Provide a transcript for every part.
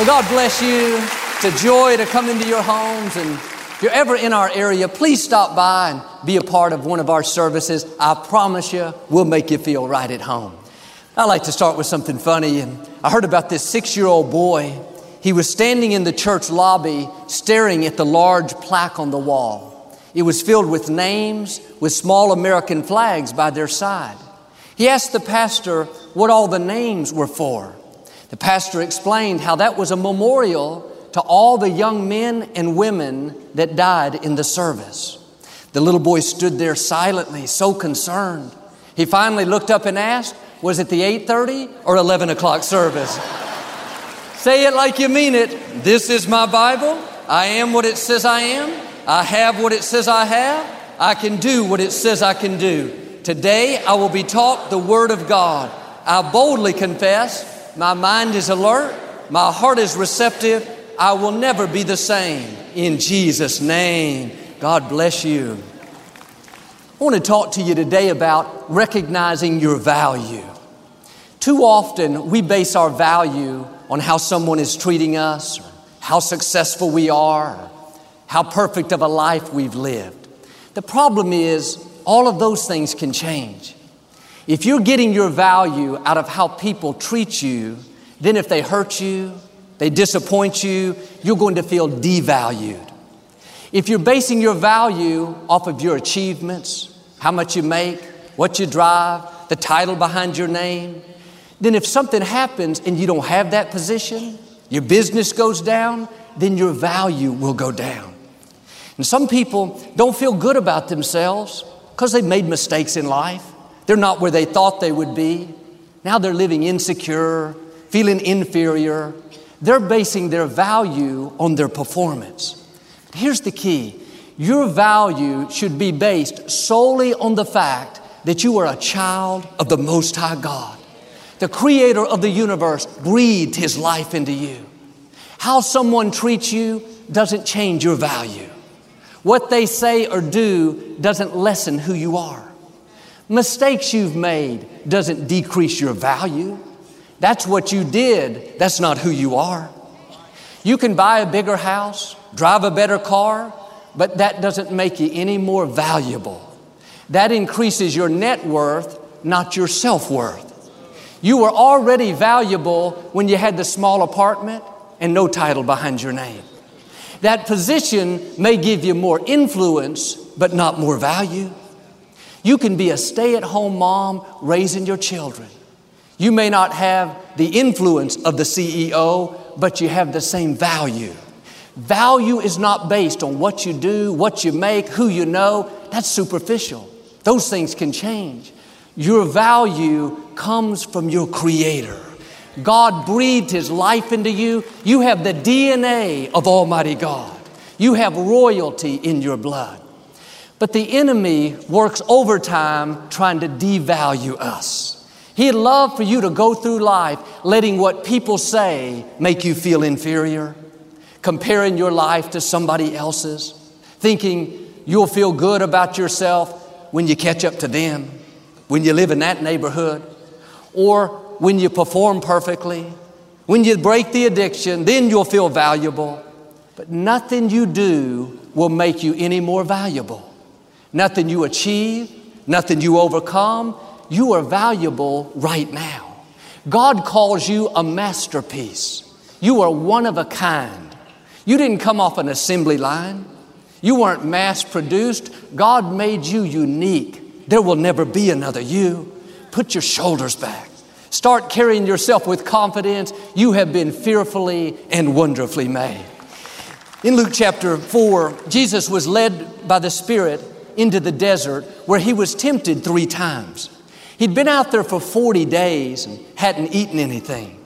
Well, God bless you. It's a joy to come into your homes. And if you're ever in our area, please stop by and be a part of one of our services. I promise you, we'll make you feel right at home. I like to start with something funny. And I heard about this six year old boy. He was standing in the church lobby staring at the large plaque on the wall. It was filled with names with small American flags by their side. He asked the pastor what all the names were for. The pastor explained how that was a memorial to all the young men and women that died in the service. The little boy stood there silently, so concerned. He finally looked up and asked, was it the 8:30 or 11 o'clock service? Say it like you mean it. This is my Bible. I am what it says I am. I have what it says I have. I can do what it says I can do. Today I will be taught the Word of God. I boldly confess my mind is alert. My heart is receptive. I will never be the same. In Jesus' name, God bless you. I want to talk to you today about recognizing your value. Too often, we base our value on how someone is treating us, how successful we are, how perfect of a life we've lived. The problem is, all of those things can change. If you're getting your value out of how people treat you, then if they hurt you, they disappoint you, you're going to feel devalued. If you're basing your value off of your achievements, how much you make, what you drive, the title behind your name, then if something happens and you don't have that position, your business goes down, then your value will go down. And some people don't feel good about themselves because they've made mistakes in life. They're not where they thought they would be. Now they're living insecure, feeling inferior. They're basing their value on their performance. Here's the key your value should be based solely on the fact that you are a child of the Most High God. The creator of the universe breathed his life into you. How someone treats you doesn't change your value. What they say or do doesn't lessen who you are. Mistakes you've made doesn't decrease your value. That's what you did. That's not who you are. You can buy a bigger house, drive a better car, but that doesn't make you any more valuable. That increases your net worth, not your self worth. You were already valuable when you had the small apartment and no title behind your name. That position may give you more influence, but not more value. You can be a stay at home mom raising your children. You may not have the influence of the CEO, but you have the same value. Value is not based on what you do, what you make, who you know. That's superficial. Those things can change. Your value comes from your Creator. God breathed His life into you. You have the DNA of Almighty God. You have royalty in your blood. But the enemy works overtime trying to devalue us. He'd love for you to go through life letting what people say make you feel inferior, comparing your life to somebody else's, thinking you'll feel good about yourself when you catch up to them, when you live in that neighborhood, or when you perform perfectly, when you break the addiction, then you'll feel valuable. But nothing you do will make you any more valuable nothing you achieve, nothing you overcome. You are valuable right now. God calls you a masterpiece. You are one of a kind. You didn't come off an assembly line. You weren't mass produced. God made you unique. There will never be another you. Put your shoulders back. Start carrying yourself with confidence. You have been fearfully and wonderfully made. In Luke chapter 4, Jesus was led by the Spirit into the desert where he was tempted three times. He'd been out there for 40 days and hadn't eaten anything.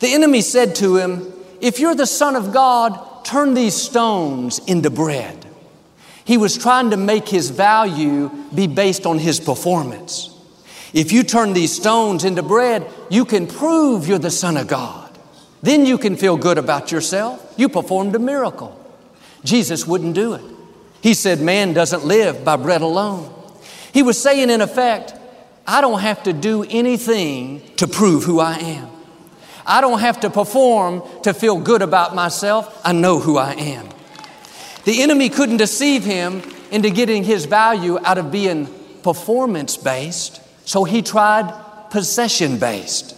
The enemy said to him, If you're the Son of God, turn these stones into bread. He was trying to make his value be based on his performance. If you turn these stones into bread, you can prove you're the Son of God. Then you can feel good about yourself. You performed a miracle. Jesus wouldn't do it. He said, Man doesn't live by bread alone. He was saying, in effect, I don't have to do anything to prove who I am. I don't have to perform to feel good about myself. I know who I am. The enemy couldn't deceive him into getting his value out of being performance based, so he tried possession based.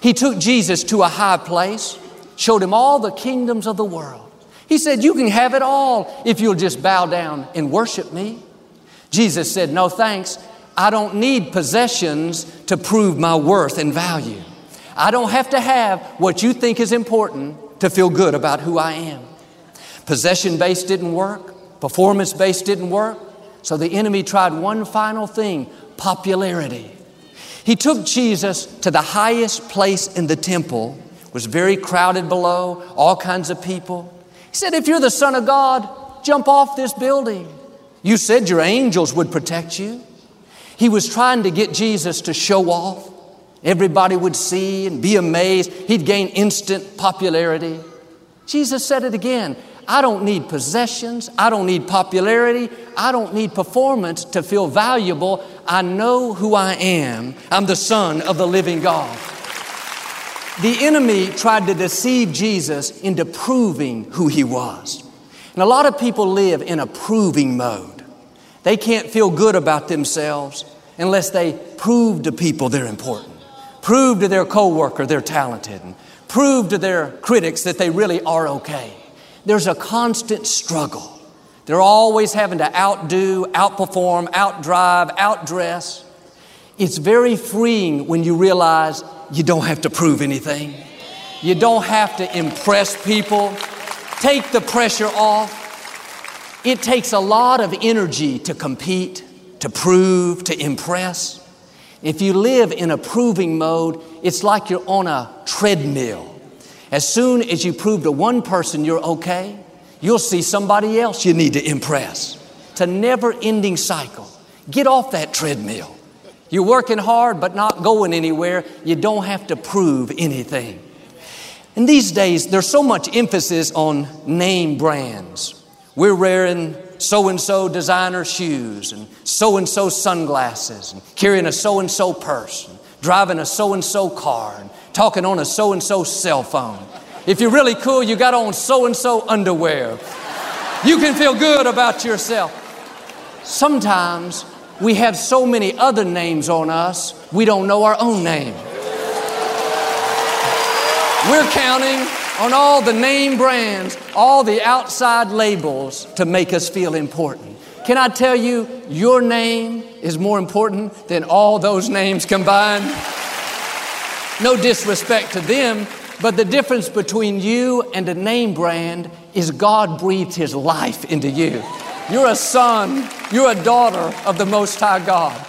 He took Jesus to a high place, showed him all the kingdoms of the world. He said, You can have it all if you'll just bow down and worship me. Jesus said, No thanks. I don't need possessions to prove my worth and value. I don't have to have what you think is important to feel good about who I am. Possession based didn't work, performance based didn't work, so the enemy tried one final thing popularity. He took Jesus to the highest place in the temple, was very crowded below, all kinds of people. He said, If you're the Son of God, jump off this building. You said your angels would protect you. He was trying to get Jesus to show off. Everybody would see and be amazed. He'd gain instant popularity. Jesus said it again I don't need possessions. I don't need popularity. I don't need performance to feel valuable. I know who I am. I'm the Son of the living God. The enemy tried to deceive Jesus into proving who he was. And a lot of people live in a proving mode. They can't feel good about themselves unless they prove to people they're important, prove to their coworker they're talented, and prove to their critics that they really are okay there's a constant struggle. They're always having to outdo, outperform, outdrive, outdress. It's very freeing when you realize you don't have to prove anything. You don't have to impress people. Take the pressure off. It takes a lot of energy to compete, to prove, to impress. If you live in a proving mode, it's like you're on a treadmill. As soon as you prove to one person you're okay, you'll see somebody else you need to impress. It's a never ending cycle. Get off that treadmill. You're working hard but not going anywhere. You don't have to prove anything. And these days, there's so much emphasis on name brands. We're wearing so and so designer shoes and so and so sunglasses and carrying a so and so purse and driving a so and so car and talking on a so and so cell phone. If you're really cool, you got on so and so underwear. You can feel good about yourself. Sometimes we have so many other names on us, we don't know our own name. We're counting on all the name brands, all the outside labels to make us feel important. Can I tell you, your name is more important than all those names combined? No disrespect to them, but the difference between you and a name brand is God breathed His life into you. You're a son, you're a daughter of the Most High God.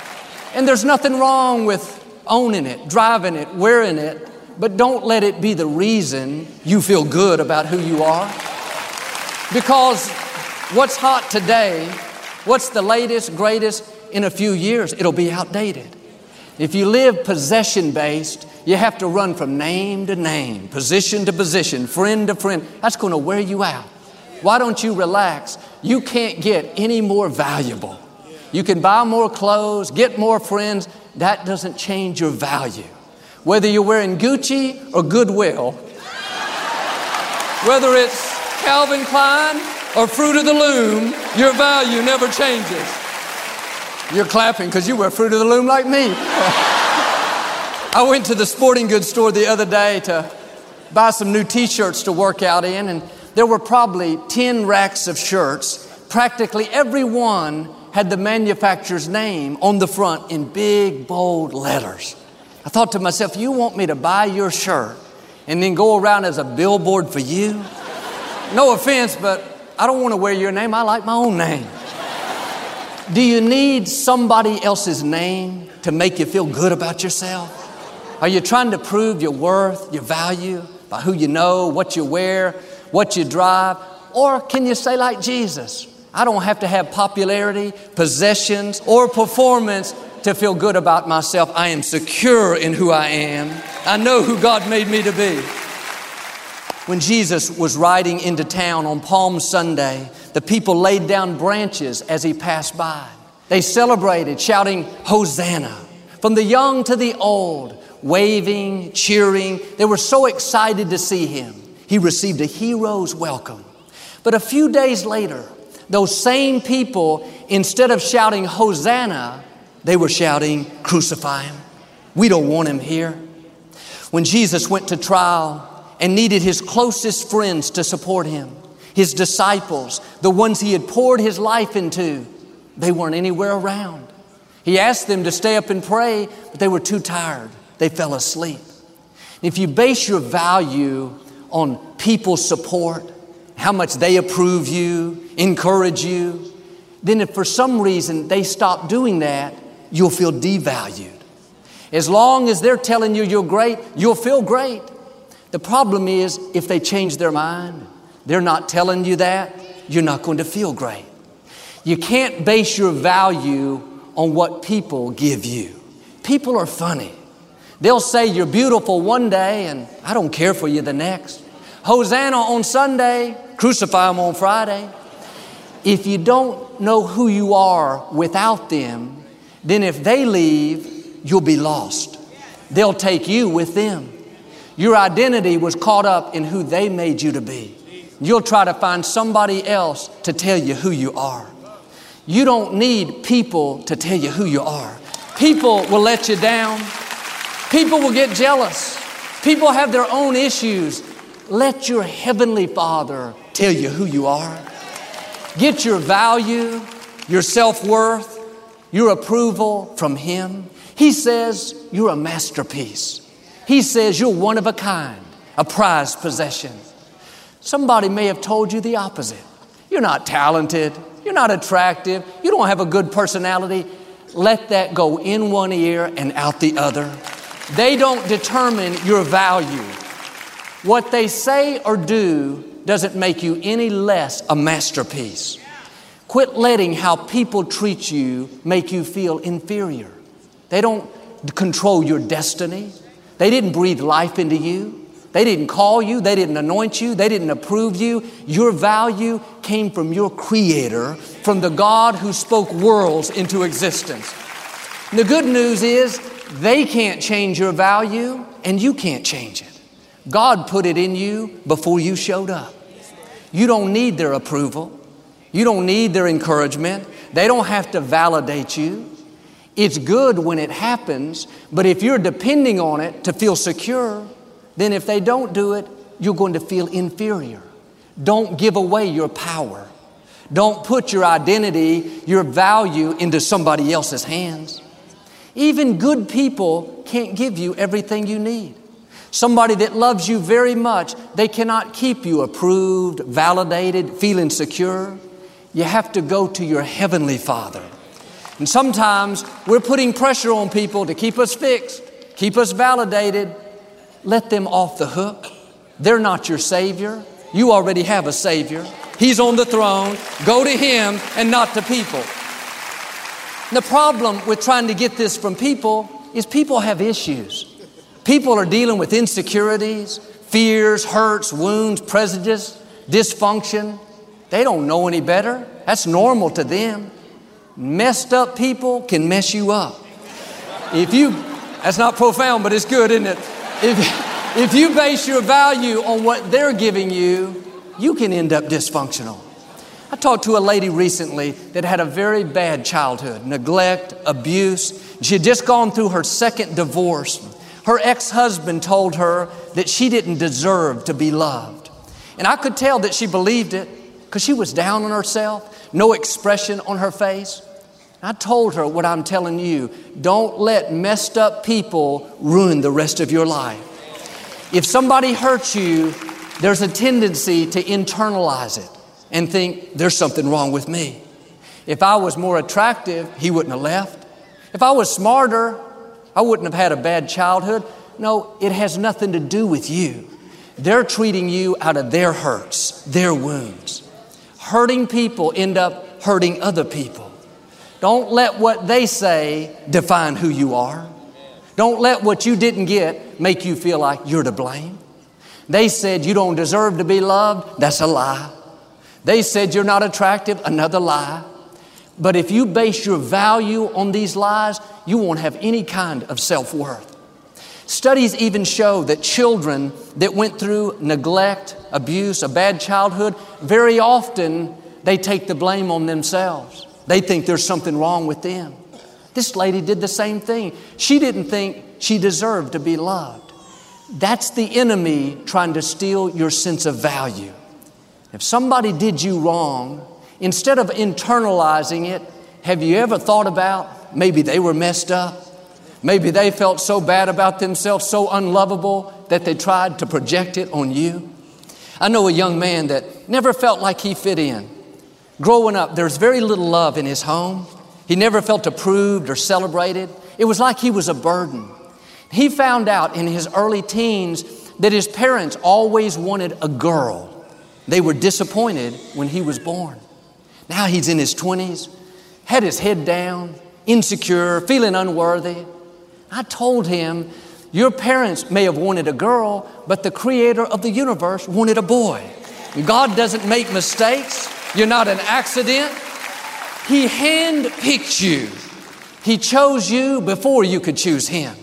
And there's nothing wrong with owning it, driving it, wearing it, but don't let it be the reason you feel good about who you are. Because what's hot today, what's the latest, greatest in a few years, it'll be outdated. If you live possession based, you have to run from name to name, position to position, friend to friend. That's going to wear you out. Why don't you relax? You can't get any more valuable. You can buy more clothes, get more friends. That doesn't change your value. Whether you're wearing Gucci or Goodwill, whether it's Calvin Klein or Fruit of the Loom, your value never changes. You're clapping because you wear Fruit of the Loom like me. I went to the sporting goods store the other day to buy some new t shirts to work out in, and there were probably 10 racks of shirts. Practically every one had the manufacturer's name on the front in big, bold letters. I thought to myself, you want me to buy your shirt and then go around as a billboard for you? No offense, but I don't want to wear your name. I like my own name. Do you need somebody else's name to make you feel good about yourself? Are you trying to prove your worth, your value by who you know, what you wear, what you drive? Or can you say, like Jesus, I don't have to have popularity, possessions, or performance to feel good about myself. I am secure in who I am. I know who God made me to be. When Jesus was riding into town on Palm Sunday, the people laid down branches as he passed by. They celebrated, shouting, Hosanna. From the young to the old, waving, cheering. They were so excited to see him. He received a hero's welcome. But a few days later, those same people, instead of shouting Hosanna, they were shouting, Crucify him. We don't want him here. When Jesus went to trial and needed his closest friends to support him, his disciples, the ones he had poured his life into, they weren't anywhere around. He asked them to stay up and pray, but they were too tired. They fell asleep. If you base your value on people's support, how much they approve you, encourage you, then if for some reason they stop doing that, you'll feel devalued. As long as they're telling you you're great, you'll feel great. The problem is if they change their mind, they're not telling you that, you're not going to feel great. You can't base your value on what people give you. People are funny. They'll say you're beautiful one day and I don't care for you the next. Hosanna on Sunday, crucify them on Friday. If you don't know who you are without them, then if they leave, you'll be lost. They'll take you with them. Your identity was caught up in who they made you to be. You'll try to find somebody else to tell you who you are. You don't need people to tell you who you are. People will let you down. People will get jealous. People have their own issues. Let your Heavenly Father tell you who you are. Get your value, your self worth, your approval from Him. He says you're a masterpiece. He says you're one of a kind, a prized possession. Somebody may have told you the opposite. You're not talented. You're not attractive. You don't have a good personality. Let that go in one ear and out the other. They don't determine your value. What they say or do doesn't make you any less a masterpiece. Quit letting how people treat you make you feel inferior. They don't control your destiny. They didn't breathe life into you. They didn't call you, they didn't anoint you, they didn't approve you. Your value came from your Creator, from the God who spoke worlds into existence. And the good news is they can't change your value, and you can't change it. God put it in you before you showed up. You don't need their approval. You don't need their encouragement. They don't have to validate you. It's good when it happens, but if you're depending on it to feel secure, then if they don't do it, you're going to feel inferior. Don't give away your power. Don't put your identity, your value into somebody else's hands. Even good people can't give you everything you need. Somebody that loves you very much, they cannot keep you approved, validated, feeling secure. You have to go to your Heavenly Father. And sometimes we're putting pressure on people to keep us fixed, keep us validated, let them off the hook. They're not your Savior. You already have a Savior. He's on the throne. Go to Him and not to people. The problem with trying to get this from people is people have issues. People are dealing with insecurities, fears, hurts, wounds, prejudice, dysfunction. They don't know any better. That's normal to them. Messed up people can mess you up. If you, that's not profound, but it's good, isn't it? If, if you base your value on what they're giving you, you can end up dysfunctional. I talked to a lady recently that had a very bad childhood neglect, abuse. She had just gone through her second divorce. Her ex husband told her that she didn't deserve to be loved. And I could tell that she believed it because she was down on herself, no expression on her face. I told her what I'm telling you don't let messed up people ruin the rest of your life. If somebody hurts you, there's a tendency to internalize it and think there's something wrong with me. If I was more attractive, he wouldn't have left. If I was smarter, I wouldn't have had a bad childhood. No, it has nothing to do with you. They're treating you out of their hurts, their wounds. Hurting people end up hurting other people. Don't let what they say define who you are. Don't let what you didn't get make you feel like you're to blame. They said you don't deserve to be loved. That's a lie. They said you're not attractive. Another lie. But if you base your value on these lies, you won't have any kind of self worth. Studies even show that children that went through neglect, abuse, a bad childhood, very often they take the blame on themselves. They think there's something wrong with them. This lady did the same thing. She didn't think she deserved to be loved. That's the enemy trying to steal your sense of value. If somebody did you wrong, instead of internalizing it, have you ever thought about maybe they were messed up? Maybe they felt so bad about themselves, so unlovable, that they tried to project it on you. I know a young man that never felt like he fit in. Growing up, there's very little love in his home. He never felt approved or celebrated. It was like he was a burden. He found out in his early teens that his parents always wanted a girl. They were disappointed when he was born. Now he's in his 20s, had his head down, insecure, feeling unworthy. I told him, Your parents may have wanted a girl, but the creator of the universe wanted a boy. God doesn't make mistakes. You're not an accident. He handpicked you. He chose you before you could choose Him.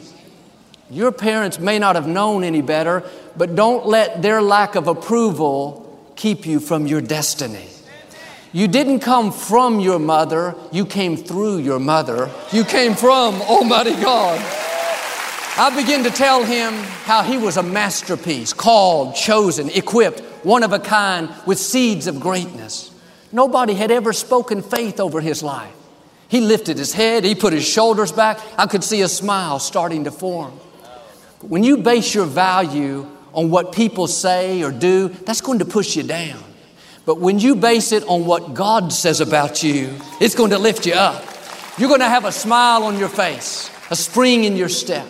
Your parents may not have known any better, but don't let their lack of approval keep you from your destiny. You didn't come from your mother, you came through your mother. You came from Almighty God. I begin to tell him how he was a masterpiece, called, chosen, equipped, one of a kind, with seeds of greatness. Nobody had ever spoken faith over his life. He lifted his head, he put his shoulders back. I could see a smile starting to form. But When you base your value on what people say or do, that's going to push you down. But when you base it on what God says about you, it's going to lift you up. You're going to have a smile on your face, a spring in your step.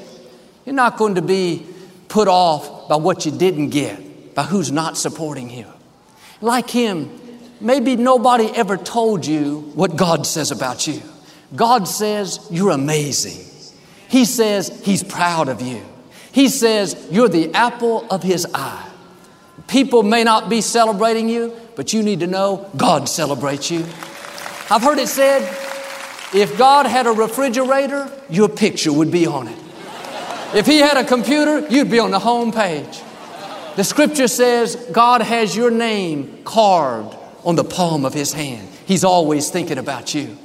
You're not going to be put off by what you didn't get, by who's not supporting you. Like him, maybe nobody ever told you what God says about you. God says you're amazing. He says He's proud of you. He says you're the apple of His eye. People may not be celebrating you, but you need to know God celebrates you. I've heard it said if God had a refrigerator, your picture would be on it. If He had a computer, you'd be on the home page. The scripture says God has your name carved on the palm of His hand. He's always thinking about you.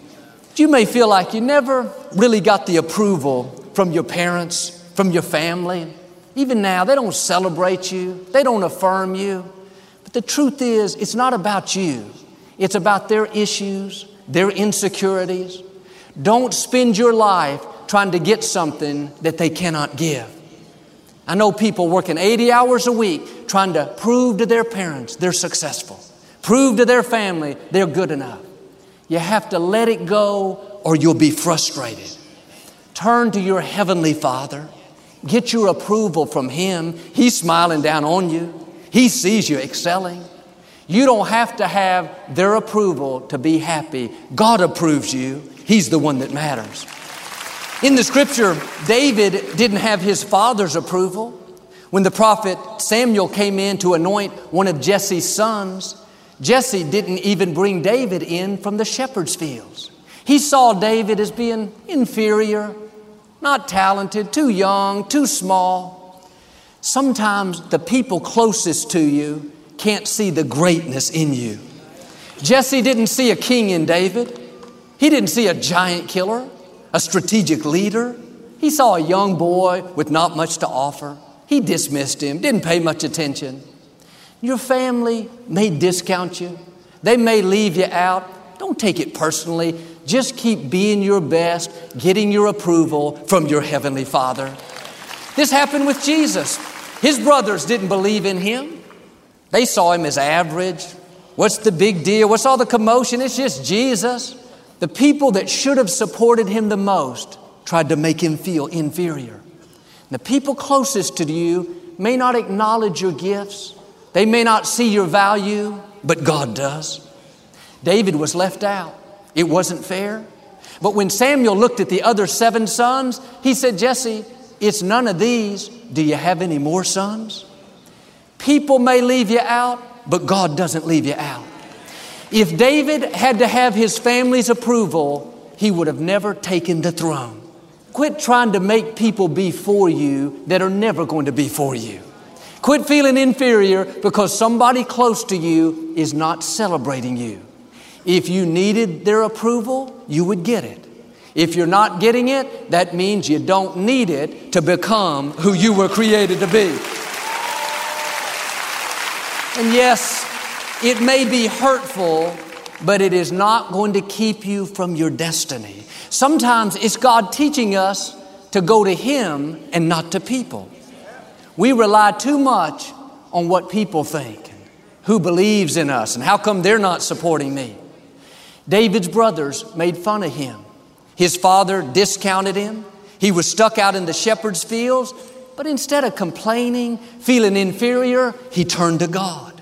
You may feel like you never really got the approval from your parents, from your family. Even now, they don't celebrate you, they don't affirm you. But the truth is, it's not about you, it's about their issues, their insecurities. Don't spend your life trying to get something that they cannot give. I know people working 80 hours a week trying to prove to their parents they're successful, prove to their family they're good enough. You have to let it go or you'll be frustrated. Turn to your Heavenly Father. Get your approval from Him. He's smiling down on you. He sees you excelling. You don't have to have their approval to be happy. God approves you. He's the one that matters. In the scripture, David didn't have his father's approval. When the prophet Samuel came in to anoint one of Jesse's sons, Jesse didn't even bring David in from the shepherd's fields. He saw David as being inferior, not talented, too young, too small. Sometimes the people closest to you can't see the greatness in you. Jesse didn't see a king in David. He didn't see a giant killer, a strategic leader. He saw a young boy with not much to offer. He dismissed him, didn't pay much attention. Your family may discount you, they may leave you out. Don't take it personally. Just keep being your best, getting your approval from your Heavenly Father. This happened with Jesus. His brothers didn't believe in him, they saw him as average. What's the big deal? What's all the commotion? It's just Jesus. The people that should have supported him the most tried to make him feel inferior. The people closest to you may not acknowledge your gifts, they may not see your value, but God does. David was left out. It wasn't fair. But when Samuel looked at the other seven sons, he said, Jesse, it's none of these. Do you have any more sons? People may leave you out, but God doesn't leave you out. If David had to have his family's approval, he would have never taken the throne. Quit trying to make people be for you that are never going to be for you. Quit feeling inferior because somebody close to you is not celebrating you. If you needed their approval, you would get it. If you're not getting it, that means you don't need it to become who you were created to be. And yes, it may be hurtful, but it is not going to keep you from your destiny. Sometimes it's God teaching us to go to Him and not to people. We rely too much on what people think, who believes in us, and how come they're not supporting me. David's brothers made fun of him. His father discounted him. He was stuck out in the shepherd's fields, but instead of complaining, feeling inferior, he turned to God.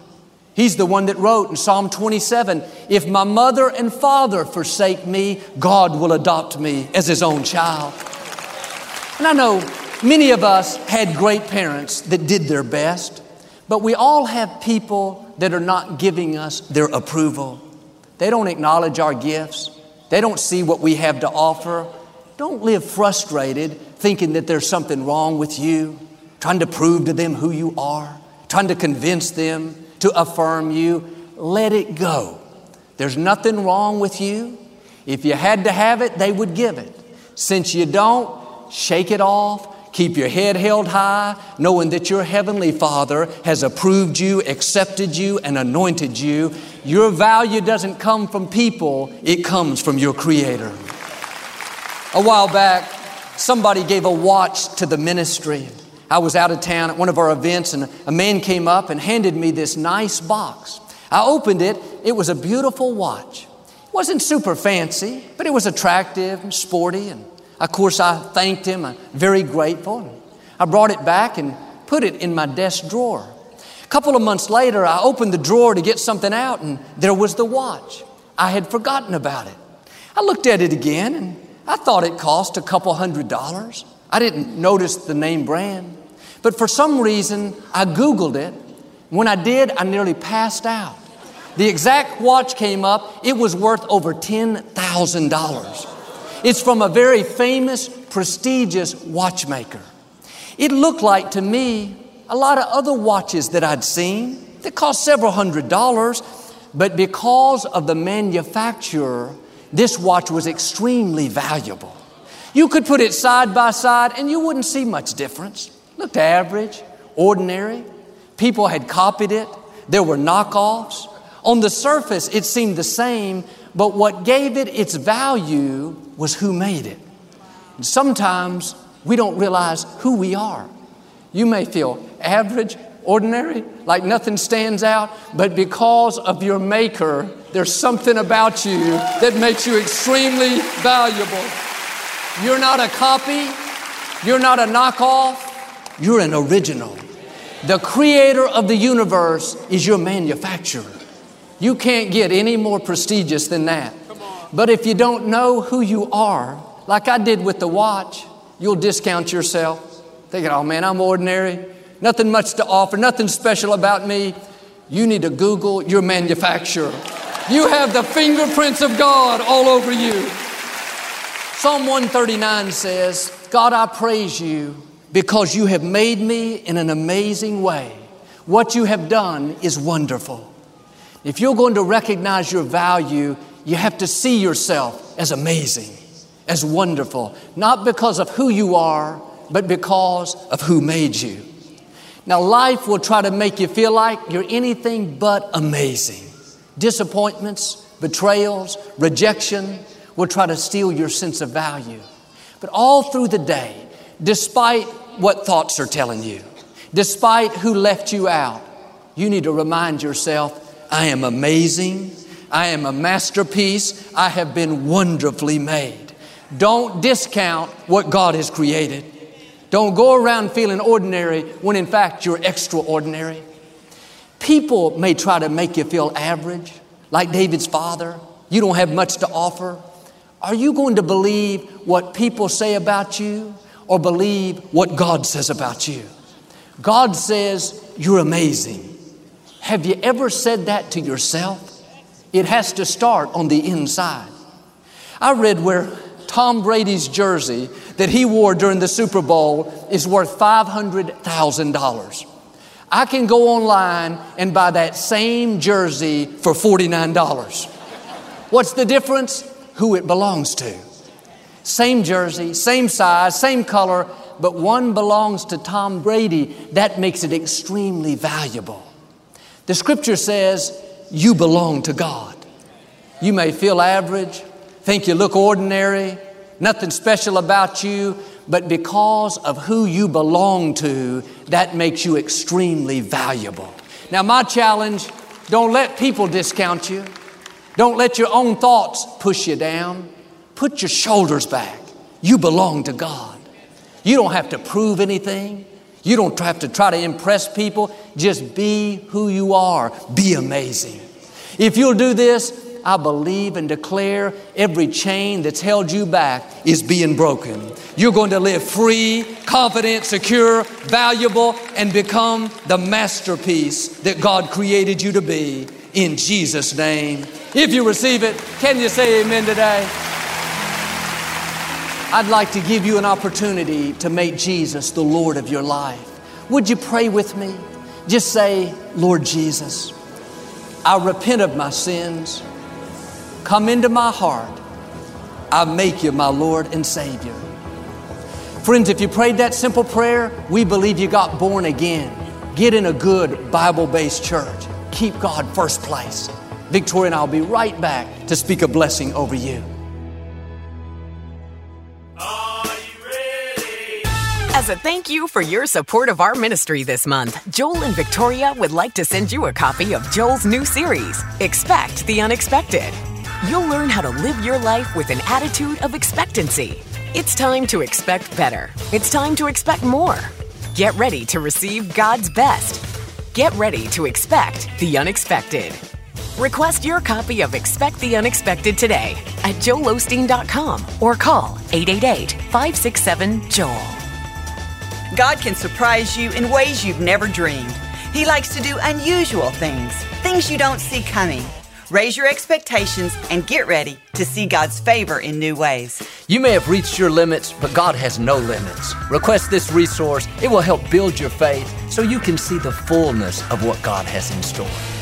He's the one that wrote in Psalm 27 If my mother and father forsake me, God will adopt me as his own child. And I know Many of us had great parents that did their best, but we all have people that are not giving us their approval. They don't acknowledge our gifts, they don't see what we have to offer. Don't live frustrated thinking that there's something wrong with you, trying to prove to them who you are, trying to convince them to affirm you. Let it go. There's nothing wrong with you. If you had to have it, they would give it. Since you don't, shake it off Keep your head held high, knowing that your Heavenly Father has approved you, accepted you, and anointed you. Your value doesn't come from people, it comes from your Creator. A while back, somebody gave a watch to the ministry. I was out of town at one of our events, and a man came up and handed me this nice box. I opened it, it was a beautiful watch. It wasn't super fancy, but it was attractive and sporty and of course, I thanked him. I'm very grateful. I brought it back and put it in my desk drawer. A couple of months later, I opened the drawer to get something out, and there was the watch. I had forgotten about it. I looked at it again, and I thought it cost a couple hundred dollars. I didn't notice the name brand. But for some reason, I Googled it. When I did, I nearly passed out. The exact watch came up, it was worth over $10,000. It's from a very famous, prestigious watchmaker. It looked like to me a lot of other watches that I'd seen that cost several hundred dollars, but because of the manufacturer, this watch was extremely valuable. You could put it side by side and you wouldn't see much difference. Looked average, ordinary. People had copied it. There were knockoffs. On the surface, it seemed the same, but what gave it its value was who made it. And sometimes we don't realize who we are. You may feel average, ordinary, like nothing stands out, but because of your maker, there's something about you that makes you extremely valuable. You're not a copy, you're not a knockoff, you're an original. The creator of the universe is your manufacturer. You can't get any more prestigious than that. But if you don't know who you are, like I did with the watch, you'll discount yourself, thinking, oh man, I'm ordinary, nothing much to offer, nothing special about me. You need to Google your manufacturer. You have the fingerprints of God all over you. Psalm 139 says, God, I praise you because you have made me in an amazing way. What you have done is wonderful. If you're going to recognize your value, you have to see yourself as amazing, as wonderful, not because of who you are, but because of who made you. Now, life will try to make you feel like you're anything but amazing. Disappointments, betrayals, rejection will try to steal your sense of value. But all through the day, despite what thoughts are telling you, despite who left you out, you need to remind yourself I am amazing. I am a masterpiece. I have been wonderfully made. Don't discount what God has created. Don't go around feeling ordinary when in fact you're extraordinary. People may try to make you feel average, like David's father. You don't have much to offer. Are you going to believe what people say about you or believe what God says about you? God says you're amazing. Have you ever said that to yourself? It has to start on the inside. I read where Tom Brady's jersey that he wore during the Super Bowl is worth $500,000. I can go online and buy that same jersey for $49. What's the difference? Who it belongs to. Same jersey, same size, same color, but one belongs to Tom Brady. That makes it extremely valuable. The scripture says, You belong to God. You may feel average, think you look ordinary, nothing special about you, but because of who you belong to, that makes you extremely valuable. Now, my challenge don't let people discount you, don't let your own thoughts push you down. Put your shoulders back. You belong to God. You don't have to prove anything. You don't have to try to impress people. Just be who you are. Be amazing. If you'll do this, I believe and declare every chain that's held you back is being broken. You're going to live free, confident, secure, valuable, and become the masterpiece that God created you to be in Jesus' name. If you receive it, can you say amen today? I'd like to give you an opportunity to make Jesus the Lord of your life. Would you pray with me? Just say, Lord Jesus, I repent of my sins. Come into my heart. I make you my Lord and Savior. Friends, if you prayed that simple prayer, we believe you got born again. Get in a good Bible based church. Keep God first place. Victoria and I'll be right back to speak a blessing over you. As a thank you for your support of our ministry this month, Joel and Victoria would like to send you a copy of Joel's new series, Expect the Unexpected. You'll learn how to live your life with an attitude of expectancy. It's time to expect better. It's time to expect more. Get ready to receive God's best. Get ready to expect the unexpected. Request your copy of Expect the Unexpected today at joelosteen.com or call 888 567 Joel. God can surprise you in ways you've never dreamed. He likes to do unusual things, things you don't see coming. Raise your expectations and get ready to see God's favor in new ways. You may have reached your limits, but God has no limits. Request this resource. It will help build your faith so you can see the fullness of what God has in store.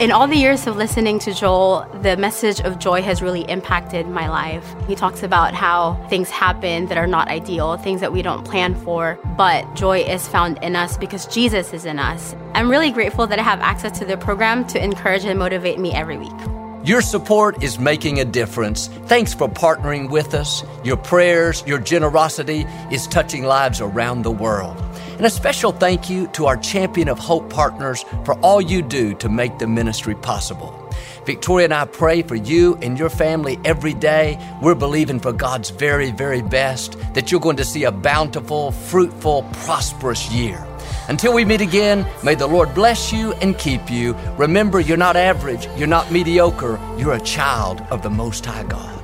In all the years of listening to Joel, the message of joy has really impacted my life. He talks about how things happen that are not ideal, things that we don't plan for, but joy is found in us because Jesus is in us. I'm really grateful that I have access to the program to encourage and motivate me every week. Your support is making a difference. Thanks for partnering with us. Your prayers, your generosity is touching lives around the world. And a special thank you to our Champion of Hope partners for all you do to make the ministry possible. Victoria and I pray for you and your family every day. We're believing for God's very, very best that you're going to see a bountiful, fruitful, prosperous year. Until we meet again, may the Lord bless you and keep you. Remember, you're not average, you're not mediocre, you're a child of the Most High God.